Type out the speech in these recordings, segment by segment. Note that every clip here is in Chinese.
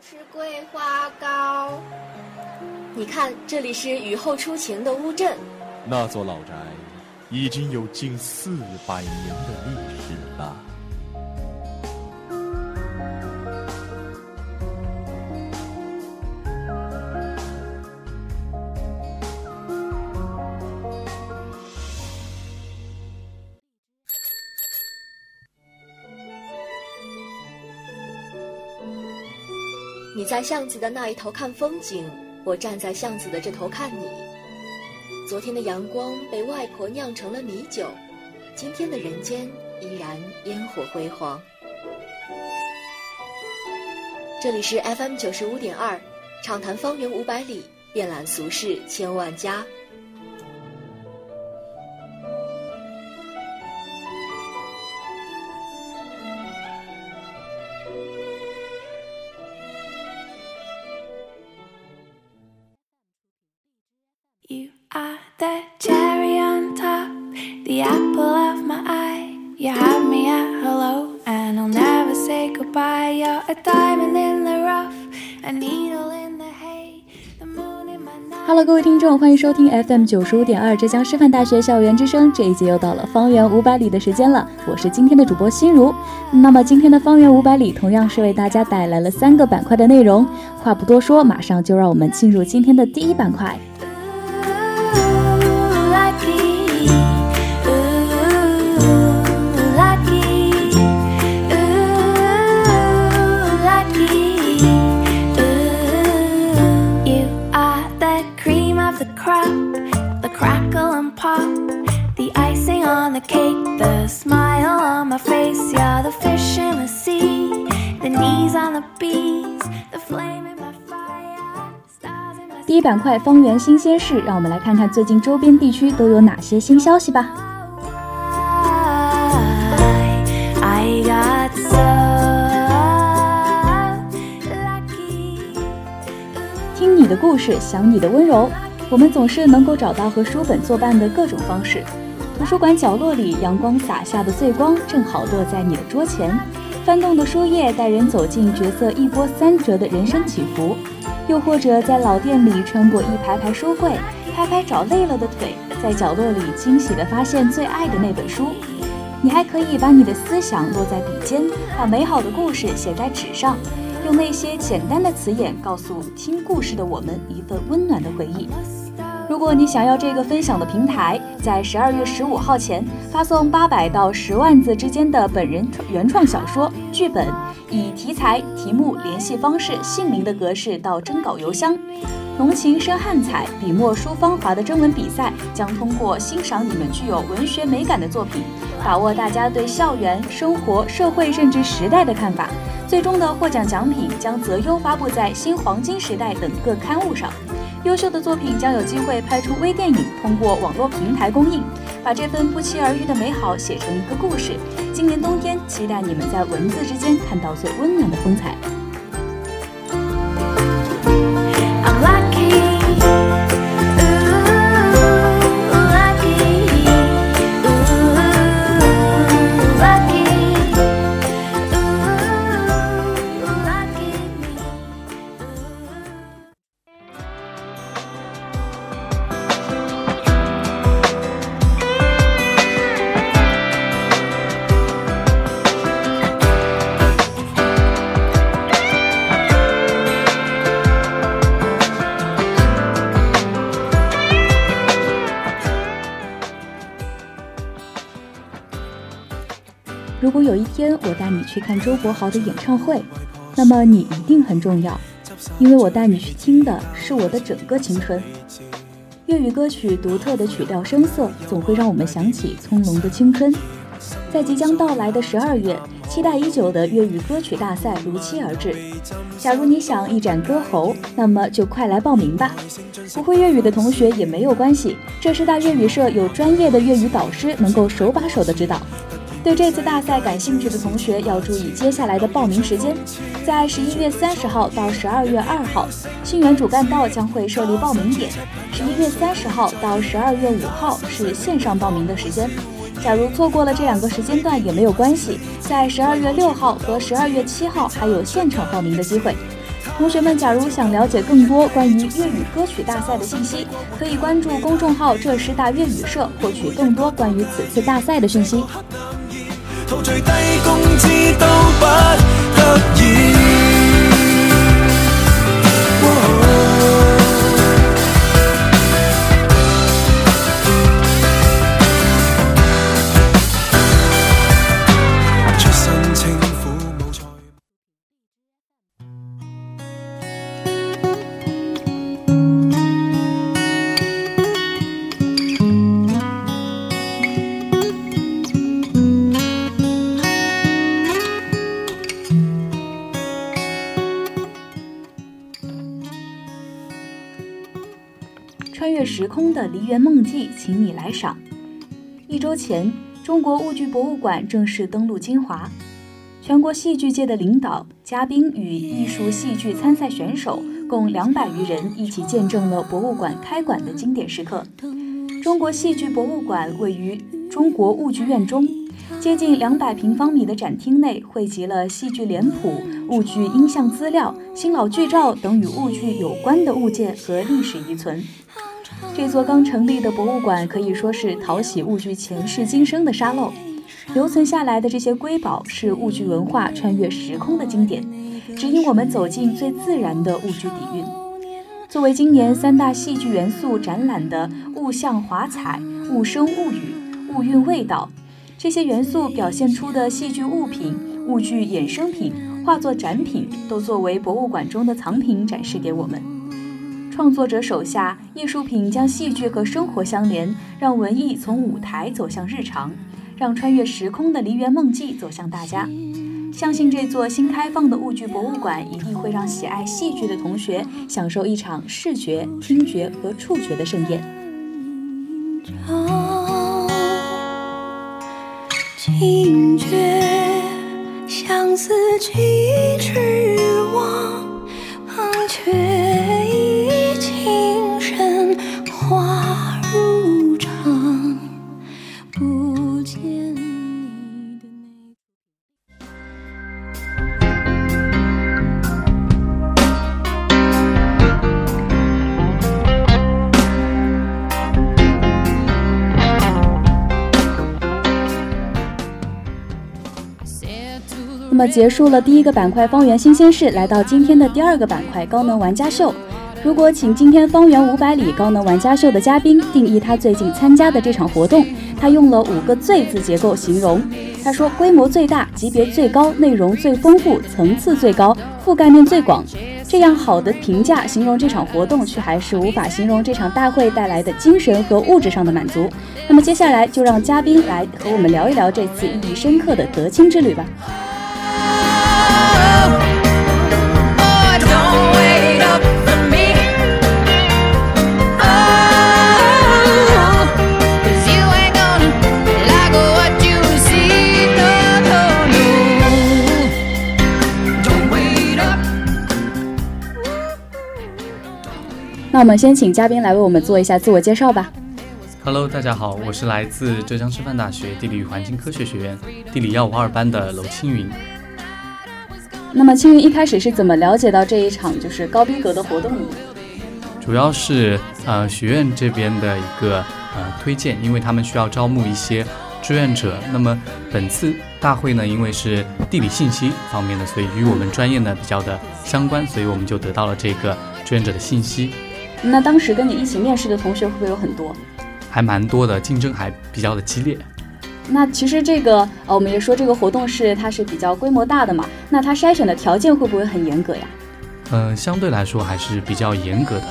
吃桂花糕。你看，这里是雨后初晴的乌镇。那座老宅已经有近四百年的历史了。在巷子的那一头看风景，我站在巷子的这头看你。昨天的阳光被外婆酿成了米酒，今天的人间依然烟火辉煌。这里是 FM 九十五点二，畅谈方圆五百里，遍览俗世千万家。欢迎收听 FM 九十五点二浙江师范大学校园之声。这一节又到了方圆五百里的时间了，我是今天的主播心如。那么今天的方圆五百里同样是为大家带来了三个板块的内容。话不多说，马上就让我们进入今天的第一板块。Ooh, lucky. Smile on my face. You're the fish in the sea, the knees on the bees, the flame in my fire, stars in my 第一板块方圆新鲜事，让我们来看看最近周边地区都有哪些新消息吧。I got so lucky. 听你的故事，想你的温柔。我们总是能够找到和书本作伴的各种方式。图书馆角落里，阳光洒下的醉光正好落在你的桌前，翻动的书页带人走进角色一波三折的人生起伏。又或者在老店里穿过一排排书柜，拍拍找累了的腿，在角落里惊喜地发现最爱的那本书。你还可以把你的思想落在笔尖，把美好的故事写在纸上，用那些简单的词眼告诉听故事的我们一份温暖的回忆。如果你想要这个分享的平台，在十二月十五号前发送八百到十万字之间的本人原创小说剧本，以题材、题目、联系方式、姓名的格式到征稿邮箱。浓情深汉彩，笔墨书芳华的征文比赛将通过欣赏你们具有文学美感的作品，把握大家对校园、生活、社会甚至时代的看法，最终的获奖奖品将择优发布在《新黄金时代》等各刊物上。优秀的作品将有机会拍出微电影，通过网络平台公映，把这份不期而遇的美好写成一个故事。今年冬天，期待你们在文字之间看到最温暖的风采。带你去看周柏豪的演唱会，那么你一定很重要，因为我带你去听的是我的整个青春。粤语歌曲独特的曲调声色，总会让我们想起葱茏的青春。在即将到来的十二月，期待已久的粤语歌曲大赛如期而至。假如你想一展歌喉，那么就快来报名吧。不会粤语的同学也没有关系，浙师大粤语社有专业的粤语导师，能够手把手的指导。对这次大赛感兴趣的同学要注意接下来的报名时间，在十一月三十号到十二月二号，信源主干道将会设立报名点。十一月三十号到十二月五号是线上报名的时间。假如错过了这两个时间段也没有关系，在十二月六号和十二月七号还有现场报名的机会。同学们，假如想了解更多关于粤语歌曲大赛的信息，可以关注公众号“浙师大粤语社”，获取更多关于此次大赛的讯息。讨最低工资都不得意。圆梦记，请你来赏。一周前，中国物剧博物馆正式登陆金华，全国戏剧界的领导、嘉宾与艺术戏剧参赛选手共两百余人一起见证了博物馆开馆的经典时刻。中国戏剧博物馆位于中国物剧院中，接近两百平方米的展厅内汇集了戏剧脸谱、物剧音像资料、新老剧照等与物剧有关的物件和历史遗存。这座刚成立的博物馆可以说是淘洗物剧前世今生的沙漏，留存下来的这些瑰宝是物剧文化穿越时空的经典，指引我们走进最自然的物剧底蕴。作为今年三大戏剧元素展览的物象华彩、物声物语、物韵味道，这些元素表现出的戏剧物品、物剧衍生品、画作展品，都作为博物馆中的藏品展示给我们。创作者手下，艺术品将戏剧和生活相连，让文艺从舞台走向日常，让穿越时空的梨园梦记走向大家。相信这座新开放的物剧博物馆一定会让喜爱戏剧的同学享受一场视觉、听觉和触觉的盛宴。惊觉相思几尺那么结束了第一个板块方圆新鲜事，来到今天的第二个板块高能玩家秀。如果请今天方圆五百里高能玩家秀的嘉宾定义他最近参加的这场活动，他用了五个最字结构形容。他说：规模最大，级别最高，内容最丰富，层次最高，覆盖面最广。这样好的评价形容这场活动，却还是无法形容这场大会带来的精神和物质上的满足。那么接下来就让嘉宾来和我们聊一聊这次意义深刻的德清之旅吧。那我们先请嘉宾来为我们做一下自我介绍吧。Hello，大家好，我是来自浙江师范大学地理与环境科学学院地理幺五二班的娄青云。那么青云一开始是怎么了解到这一场就是高逼格的活动的？主要是呃学院这边的一个呃推荐，因为他们需要招募一些志愿者。那么本次大会呢，因为是地理信息方面的，所以与我们专业呢比较的相关，所以我们就得到了这个志愿者的信息。那当时跟你一起面试的同学会不会有很多？还蛮多的，竞争还比较的激烈。那其实这个呃，我们也说这个活动是它是比较规模大的嘛，那它筛选的条件会不会很严格呀？嗯，相对来说还是比较严格的，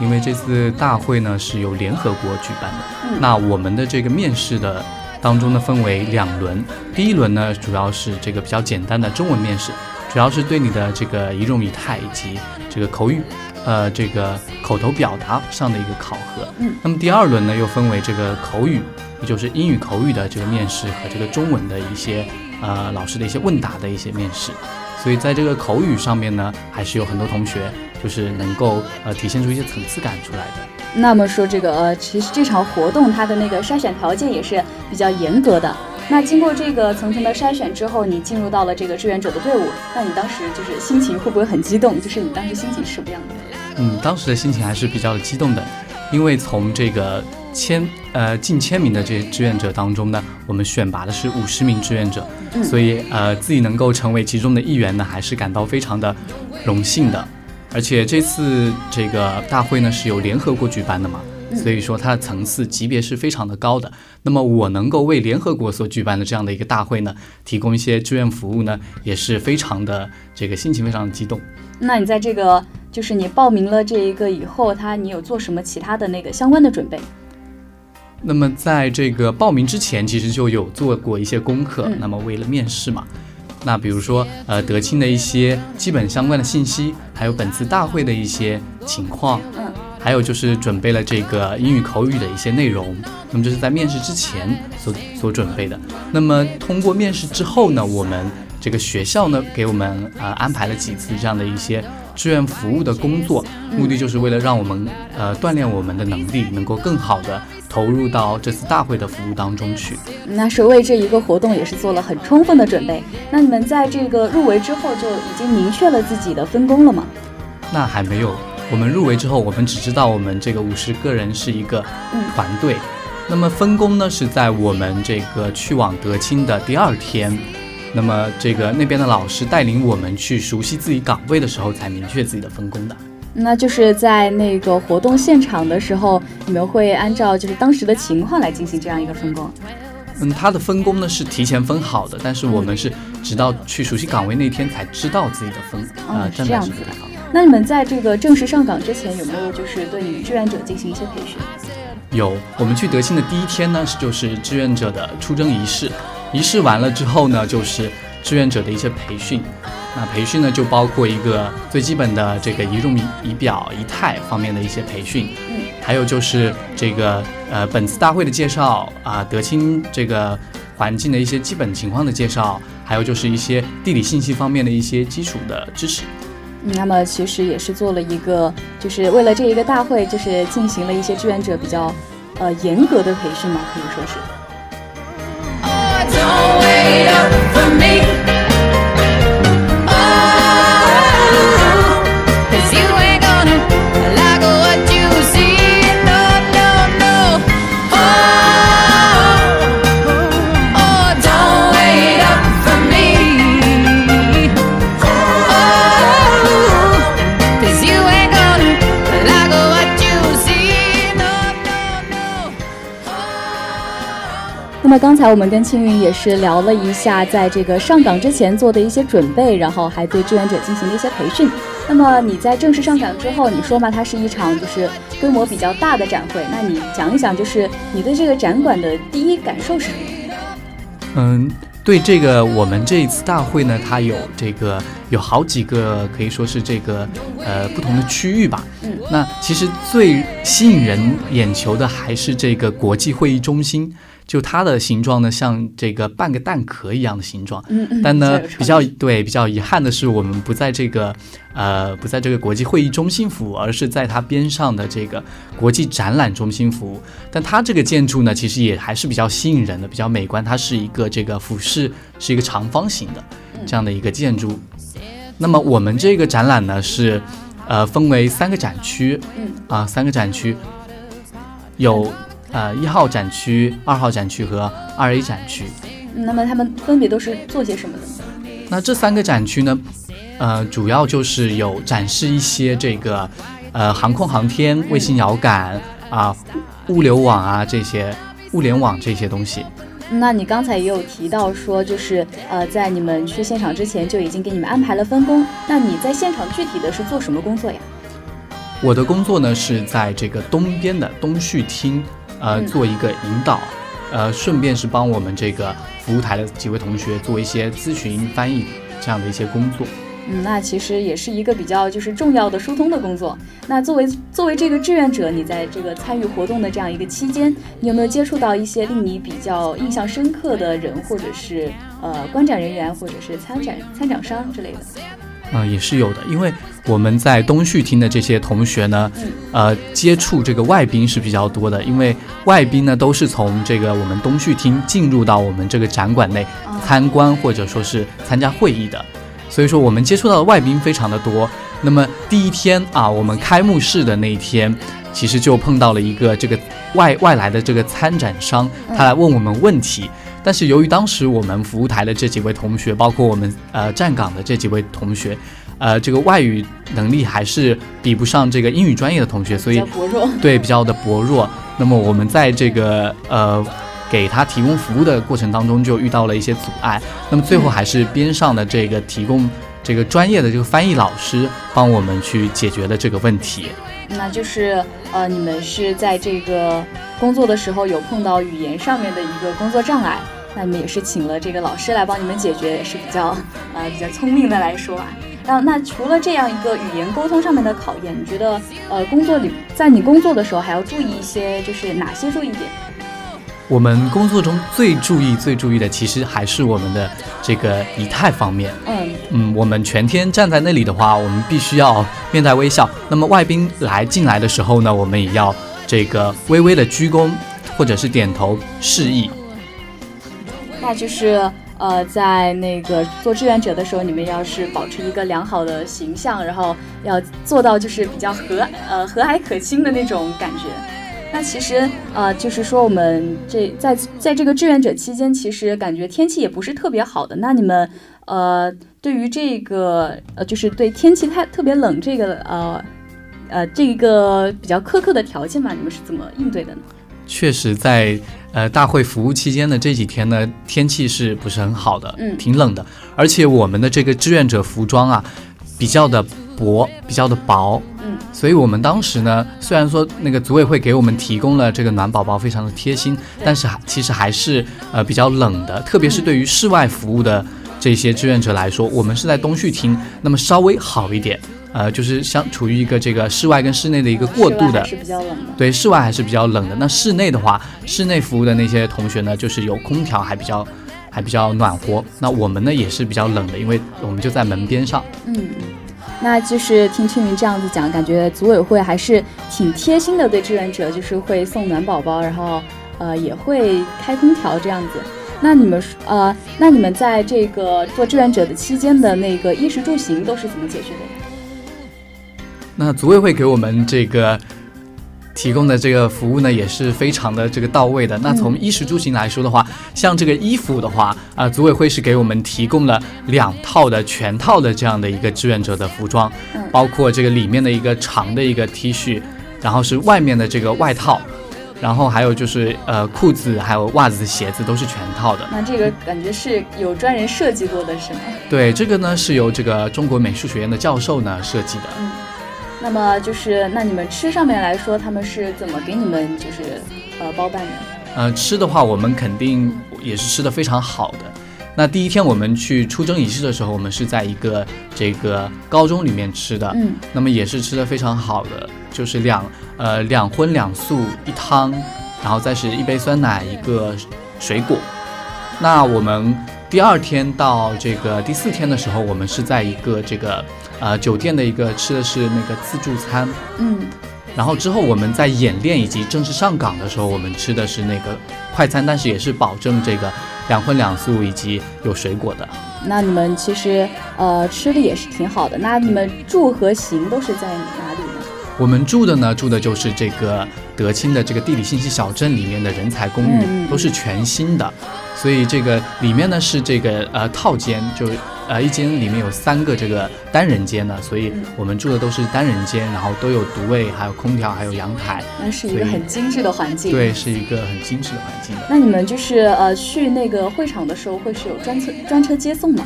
因为这次大会呢是由联合国举办的。嗯。那我们的这个面试的当中呢分为两轮，第一轮呢主要是这个比较简单的中文面试，主要是对你的这个仪容仪态以及这个口语。呃，这个口头表达上的一个考核，嗯，那么第二轮呢，又分为这个口语，也就是英语口语的这个面试和这个中文的一些呃老师的一些问答的一些面试，所以在这个口语上面呢，还是有很多同学就是能够呃体现出一些层次感出来的。那么说这个呃，其实这场活动它的那个筛选条件也是比较严格的。那经过这个层层的筛选之后，你进入到了这个志愿者的队伍，那你当时就是心情会不会很激动？就是你当时心情是什么样的？嗯，当时的心情还是比较激动的，因为从这个千呃近千名的这些志愿者当中呢，我们选拔的是五十名志愿者，所以呃自己能够成为其中的一员呢，还是感到非常的荣幸的。而且这次这个大会呢是由联合国举办的嘛。所以说它的层次级别是非常的高的。那么我能够为联合国所举办的这样的一个大会呢，提供一些志愿服务呢，也是非常的这个心情非常的激动。那你在这个就是你报名了这一个以后，他你有做什么其他的那个相关的准备？那么在这个报名之前，其实就有做过一些功课。那么为了面试嘛，那比如说呃德清的一些基本相关的信息，还有本次大会的一些情况。嗯。还有就是准备了这个英语口语的一些内容，那么这是在面试之前所所准备的。那么通过面试之后呢，我们这个学校呢给我们呃安排了几次这样的一些志愿服务的工作，目的就是为了让我们呃锻炼我们的能力，能够更好的投入到这次大会的服务当中去。那是为这一个活动也是做了很充分的准备。那你们在这个入围之后就已经明确了自己的分工了吗？那还没有。我们入围之后，我们只知道我们这个五十个人是一个团队，那么分工呢是在我们这个去往德清的第二天，那么这个那边的老师带领我们去熟悉自己岗位的时候，才明确自己的分工的。那就是在那个活动现场的时候，你们会按照就是当时的情况来进行这样一个分工。嗯，他的分工呢是提前分好的，但是我们是直到去熟悉岗位那天才知道自己的分啊，这样子。那你们在这个正式上岗之前，有没有就是对你们志愿者进行一些培训？有，我们去德清的第一天呢，是就是志愿者的出征仪式，仪式完了之后呢，就是志愿者的一些培训。那培训呢，就包括一个最基本的这个仪容仪仪表仪态方面的一些培训，嗯，还有就是这个呃本次大会的介绍啊，德清这个环境的一些基本情况的介绍，还有就是一些地理信息方面的一些基础的知识。那么其实也是做了一个，就是为了这一个大会，就是进行了一些志愿者比较，呃严格的培训嘛，可以说是。那么刚才我们跟青云也是聊了一下，在这个上岗之前做的一些准备，然后还对志愿者进行了一些培训。那么你在正式上岗之后，你说嘛，它是一场就是规模比较大的展会，那你讲一讲，就是你对这个展馆的第一感受是什么？嗯，对这个我们这一次大会呢，它有这个有好几个可以说是这个呃不同的区域吧。嗯，那其实最吸引人眼球的还是这个国际会议中心。就它的形状呢，像这个半个蛋壳一样的形状。嗯嗯。但呢，比较对比较遗憾的是，我们不在这个呃不在这个国际会议中心服务，而是在它边上的这个国际展览中心服务。但它这个建筑呢，其实也还是比较吸引人的，比较美观。它是一个这个俯视是一个长方形的这样的一个建筑。那么我们这个展览呢，是呃分为三个展区。嗯。啊，三个展区有。呃，一号展区、二号展区和二 A 展区。那么他们分别都是做些什么的？那这三个展区呢？呃，主要就是有展示一些这个，呃，航空航天、卫星遥感啊、物流网啊这些物联网这些东西。那你刚才也有提到说，就是呃，在你们去现场之前就已经给你们安排了分工。那你在现场具体的是做什么工作呀？我的工作呢是在这个东边的东旭厅。呃，做一个引导，呃，顺便是帮我们这个服务台的几位同学做一些咨询、翻译这样的一些工作。嗯，那其实也是一个比较就是重要的疏通的工作。那作为作为这个志愿者，你在这个参与活动的这样一个期间，你有没有接触到一些令你比较印象深刻的人，或者是呃观展人员，或者是参展参展商之类的？嗯，也是有的，因为我们在东旭厅的这些同学呢，呃，接触这个外宾是比较多的，因为外宾呢都是从这个我们东旭厅进入到我们这个展馆内参观或者说是参加会议的，所以说我们接触到的外宾非常的多。那么第一天啊，我们开幕式的那一天，其实就碰到了一个这个外外来的这个参展商，他来问我们问题。但是由于当时我们服务台的这几位同学，包括我们呃站岗的这几位同学，呃，这个外语能力还是比不上这个英语专业的同学，所以薄弱。对比较的薄弱。那么我们在这个呃给他提供服务的过程当中，就遇到了一些阻碍。那么最后还是边上的这个提供这个专业的这个翻译老师帮我们去解决了这个问题。那就是呃，你们是在这个工作的时候有碰到语言上面的一个工作障碍。那你们也是请了这个老师来帮你们解决，也是比较呃比较聪明的来说啊。然后那除了这样一个语言沟通上面的考验，你觉得呃工作里在你工作的时候还要注意一些就是哪些注意点？我们工作中最注意最注意的其实还是我们的这个仪态方面。嗯嗯，我们全天站在那里的话，我们必须要面带微笑。那么外宾来进来的时候呢，我们也要这个微微的鞠躬或者是点头示意。那就是呃，在那个做志愿者的时候，你们要是保持一个良好的形象，然后要做到就是比较和呃和蔼可亲的那种感觉。那其实呃，就是说我们这在在这个志愿者期间，其实感觉天气也不是特别好的。那你们呃，对于这个呃，就是对天气太特别冷这个呃呃这个比较苛刻的条件嘛，你们是怎么应对的呢？确实，在呃大会服务期间的这几天呢，天气是不是很好的？嗯，挺冷的。而且我们的这个志愿者服装啊，比较的薄，比较的薄。嗯，所以我们当时呢，虽然说那个组委会给我们提供了这个暖宝宝，非常的贴心，但是还其实还是呃比较冷的。特别是对于室外服务的这些志愿者来说，我们是在东旭厅，那么稍微好一点。呃，就是相处于一个这个室外跟室内的一个过渡的，是比较冷的。对，室外还是比较冷的。那室内的话，室内服务的那些同学呢，就是有空调，还比较还比较暖和。那我们呢也是比较冷的，因为我们就在门边上。嗯，那就是听青云这样子讲，感觉组委会还是挺贴心的，对志愿者就是会送暖宝宝，然后呃也会开空调这样子。那你们呃，那你们在这个做志愿者的期间的那个衣食住行都是怎么解决的？那组委会给我们这个提供的这个服务呢，也是非常的这个到位的。那从衣食住行来说的话，像这个衣服的话，啊，组委会是给我们提供了两套的全套的这样的一个志愿者的服装，包括这个里面的一个长的一个 T 恤，然后是外面的这个外套，然后还有就是呃裤子、还有袜子、鞋子都是全套的。那这个感觉是有专人设计过的，是吗？对，这个呢是由这个中国美术学院的教授呢设计的。嗯。那么就是，那你们吃上面来说，他们是怎么给你们就是呃包办的？呃，吃的话，我们肯定也是吃的非常好的。那第一天我们去出征仪式的时候，我们是在一个这个高中里面吃的，嗯，那么也是吃的非常好的，就是两呃两荤两素一汤，然后再是一杯酸奶一个水果。那我们第二天到这个第四天的时候，我们是在一个这个。呃，酒店的一个吃的是那个自助餐，嗯，然后之后我们在演练以及正式上岗的时候，我们吃的是那个快餐，但是也是保证这个两荤两素以及有水果的。那你们其实呃吃的也是挺好的。那你们住和行都是在哪里呢？我们住的呢，住的就是这个德清的这个地理信息小镇里面的人才公寓，都是全新的，所以这个里面呢是这个呃套间就。呃，一间里面有三个这个单人间的，所以我们住的都是单人间，然后都有独卫，还有空调，还有阳台，那是一个很精致的环境。对，是一个很精致的环境的。那你们就是呃去那个会场的时候，会是有专车专车接送吗？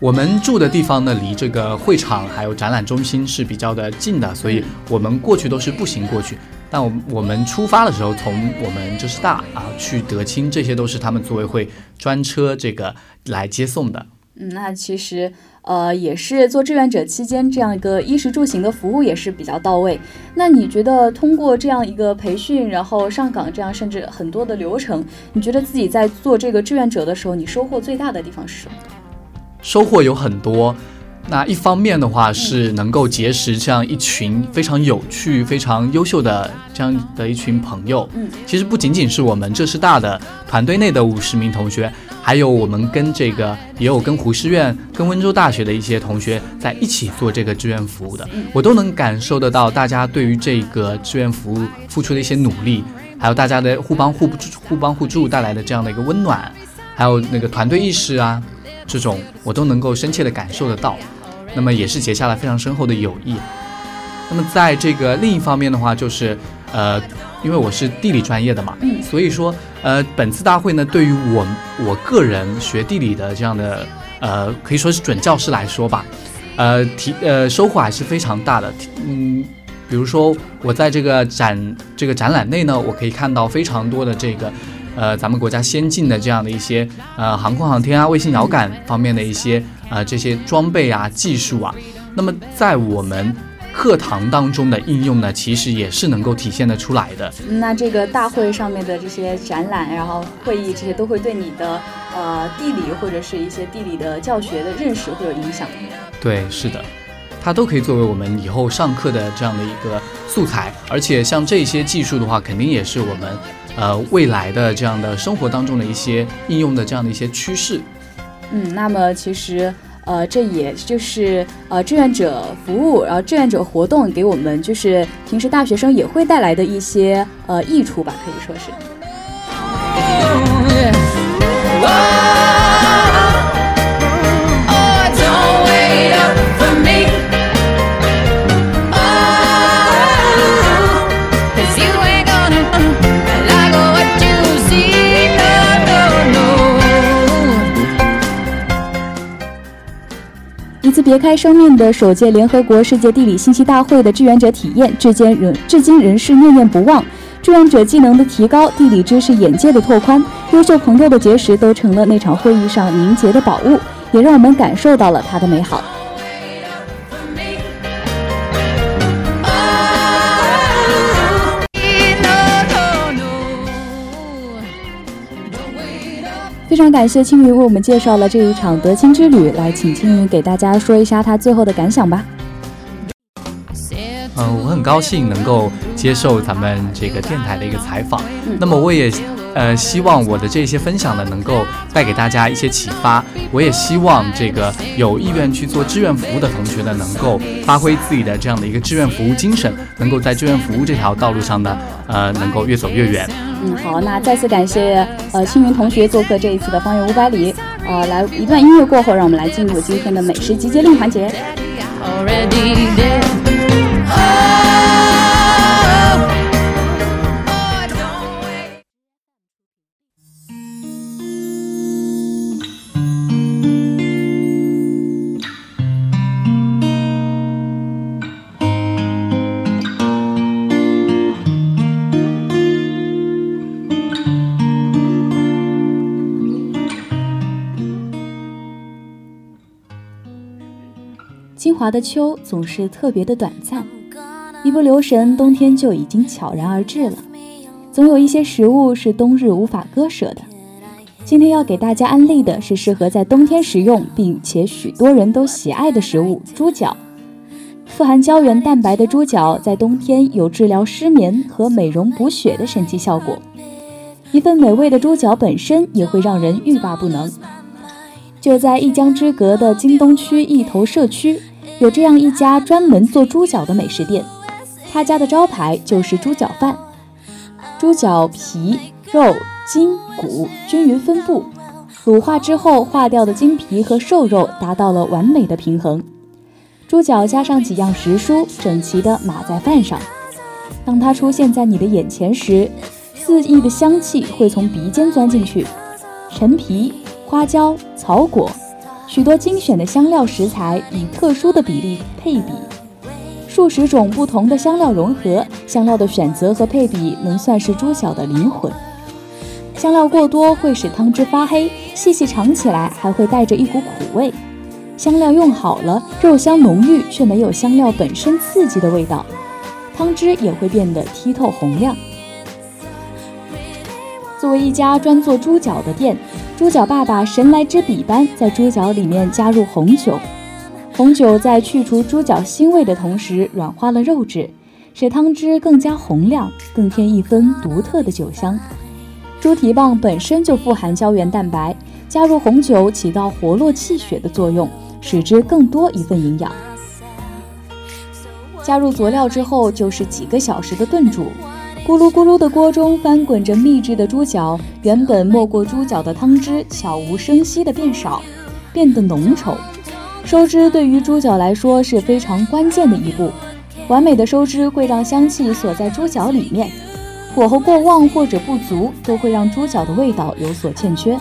我们住的地方呢，离这个会场还有展览中心是比较的近的，所以我们过去都是步行过去。但我我们出发的时候，从我们浙师大啊去德清，这些都是他们组委会专车这个来接送的。嗯，那其实，呃，也是做志愿者期间这样一个衣食住行的服务也是比较到位。那你觉得通过这样一个培训，然后上岗这样甚至很多的流程，你觉得自己在做这个志愿者的时候，你收获最大的地方是什么？收获有很多，那一方面的话是能够结识这样一群非常有趣、非常优秀的这样的一群朋友。嗯，其实不仅仅是我们浙师大的团队内的五十名同学，还有我们跟这个也有跟湖师院、跟温州大学的一些同学在一起做这个志愿服务的，我都能感受得到大家对于这个志愿服务付出的一些努力，还有大家的互帮互助、互帮互助带来的这样的一个温暖，还有那个团队意识啊，这种我都能够深切的感受得到。那么也是结下了非常深厚的友谊。那么在这个另一方面的话，就是呃，因为我是地理专业的嘛，嗯所以说呃，本次大会呢，对于我我个人学地理的这样的呃，可以说是准教师来说吧，呃，提呃收获还是非常大的。嗯，比如说我在这个展这个展览内呢，我可以看到非常多的这个。呃，咱们国家先进的这样的一些呃航空航天啊、卫星遥感方面的一些呃这些装备啊、技术啊，那么在我们课堂当中的应用呢，其实也是能够体现得出来的。那这个大会上面的这些展览，然后会议这些，都会对你的呃地理或者是一些地理的教学的认识会有影响。对，是的，它都可以作为我们以后上课的这样的一个素材，而且像这些技术的话，肯定也是我们呃未来的这样的生活当中的一些应用的这样的一些趋势。嗯，那么其实呃，这也就是呃志愿者服务，然后志愿者活动给我们就是平时大学生也会带来的一些呃益处吧，可以说是。别开生面的首届联合国世界地理信息大会的志愿者体验，至今仍至今仍是念念不忘。志愿者技能的提高、地理知识眼界的拓宽、优秀朋友的结识，都成了那场会议上凝结的宝物，也让我们感受到了它的美好。常感谢青云为我们介绍了这一场德清之旅，来请青云给大家说一下他最后的感想吧。嗯、我很高兴能够接受咱们这个电台的一个采访。嗯那么我也呃希望我的这些分享呢，能够带给大家一些启发。我也希望这个有意愿去做志愿服务的同学呢，能够发挥自己的这样的一个志愿服务精神，能够在志愿服务这条道路上呢，呃，能够越走越远。嗯，好，那再次感谢呃青云同学做客这一次的方圆五百里。呃，来一段音乐过后，让我们来进入今天的美食集结令环节。already there. 华的秋总是特别的短暂，一不留神，冬天就已经悄然而至了。总有一些食物是冬日无法割舍的。今天要给大家安利的是适合在冬天食用，并且许多人都喜爱的食物——猪脚。富含胶原蛋白的猪脚，在冬天有治疗失眠和美容补血的神奇效果。一份美味的猪脚本身也会让人欲罢不能。就在一江之隔的京东区一头社区，有这样一家专门做猪脚的美食店，他家的招牌就是猪脚饭。猪脚皮、肉、筋、骨均匀分布，卤化之后化掉的筋皮和瘦肉达到了完美的平衡。猪脚加上几样时蔬，整齐地码在饭上。当它出现在你的眼前时，肆意的香气会从鼻尖钻进去。陈皮、花椒、草果，许多精选的香料食材以特殊的比例配比，数十种不同的香料融合，香料的选择和配比能算是猪脚的灵魂。香料过多会使汤汁发黑，细细尝起来还会带着一股苦味。香料用好了，肉香浓郁却没有香料本身刺激的味道，汤汁也会变得剔透红亮。作为一家专做猪脚的店，猪脚爸爸神来之笔般在猪脚里面加入红酒，红酒在去除猪脚腥味的同时，软化了肉质，使汤汁更加红亮，更添一分独特的酒香。猪蹄棒本身就富含胶原蛋白，加入红酒起到活络气血的作用，使之更多一份营养。加入佐料之后，就是几个小时的炖煮。咕噜咕噜的锅中翻滚着秘制的猪脚，原本没过猪脚的汤汁悄无声息地变少，变得浓稠。收汁对于猪脚来说是非常关键的一步，完美的收汁会让香气锁在猪脚里面，火候过旺或者不足都会让猪脚的味道有所欠缺。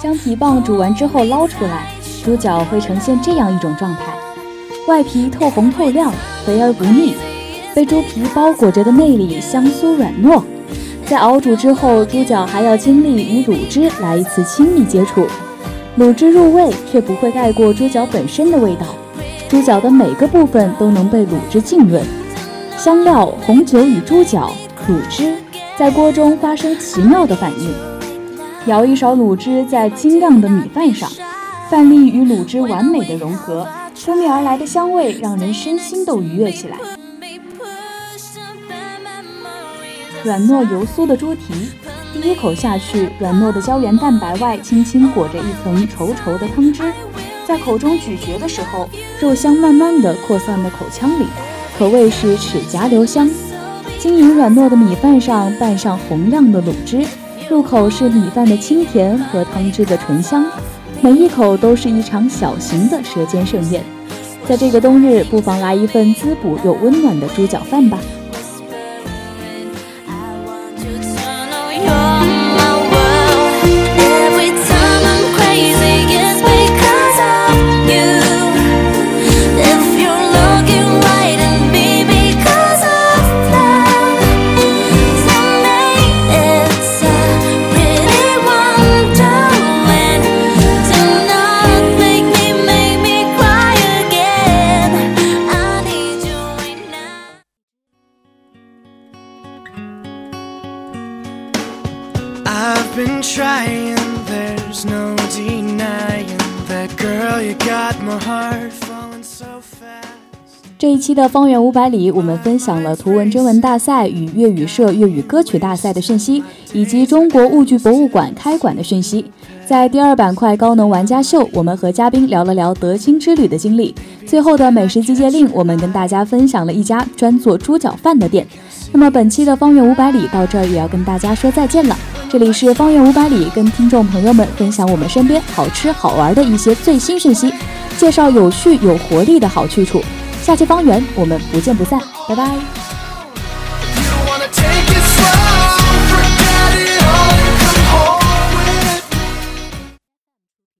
将蹄膀煮完之后捞出来，猪脚会呈现这样一种状态：外皮透红透亮，肥而不腻，被猪皮包裹着的内里香酥软糯。在熬煮之后，猪脚还要经历与卤汁来一次亲密接触，卤汁入味却不会盖过猪脚本身的味道，猪脚的每个部分都能被卤汁浸润。香料、红酒与猪脚、卤汁在锅中发生奇妙的反应。舀一勺卤汁在精亮的米饭上，饭粒与卤汁完美的融合，扑面而来的香味让人身心都愉悦起来。软糯油酥的猪蹄，第一口下去，软糯的胶原蛋白外轻轻裹着一层稠稠的汤汁，在口中咀嚼的时候，肉香慢慢的扩散到口腔里，可谓是齿颊留香。晶莹软糯的米饭上拌上红亮的卤汁，入口是米饭的清甜和汤汁的醇香，每一口都是一场小型的舌尖盛宴。在这个冬日，不妨来一份滋补又温暖的猪脚饭吧。I've been trying, there's no denying that girl, you got my heart falling so fast. 这一期的方圆五百里，我们分享了图文征文大赛与粤语社粤语歌曲大赛的讯息，以及中国物剧博物馆开馆的讯息。在第二板块高能玩家秀，我们和嘉宾聊了聊德清之旅的经历。最后的美食集结令，我们跟大家分享了一家专做猪脚饭的店。那么本期的方圆五百里到这儿也要跟大家说再见了。这里是方圆五百里，跟听众朋友们分享我们身边好吃好玩的一些最新讯息，介绍有趣有活力的好去处。下期方圆，我们不见不散，拜拜。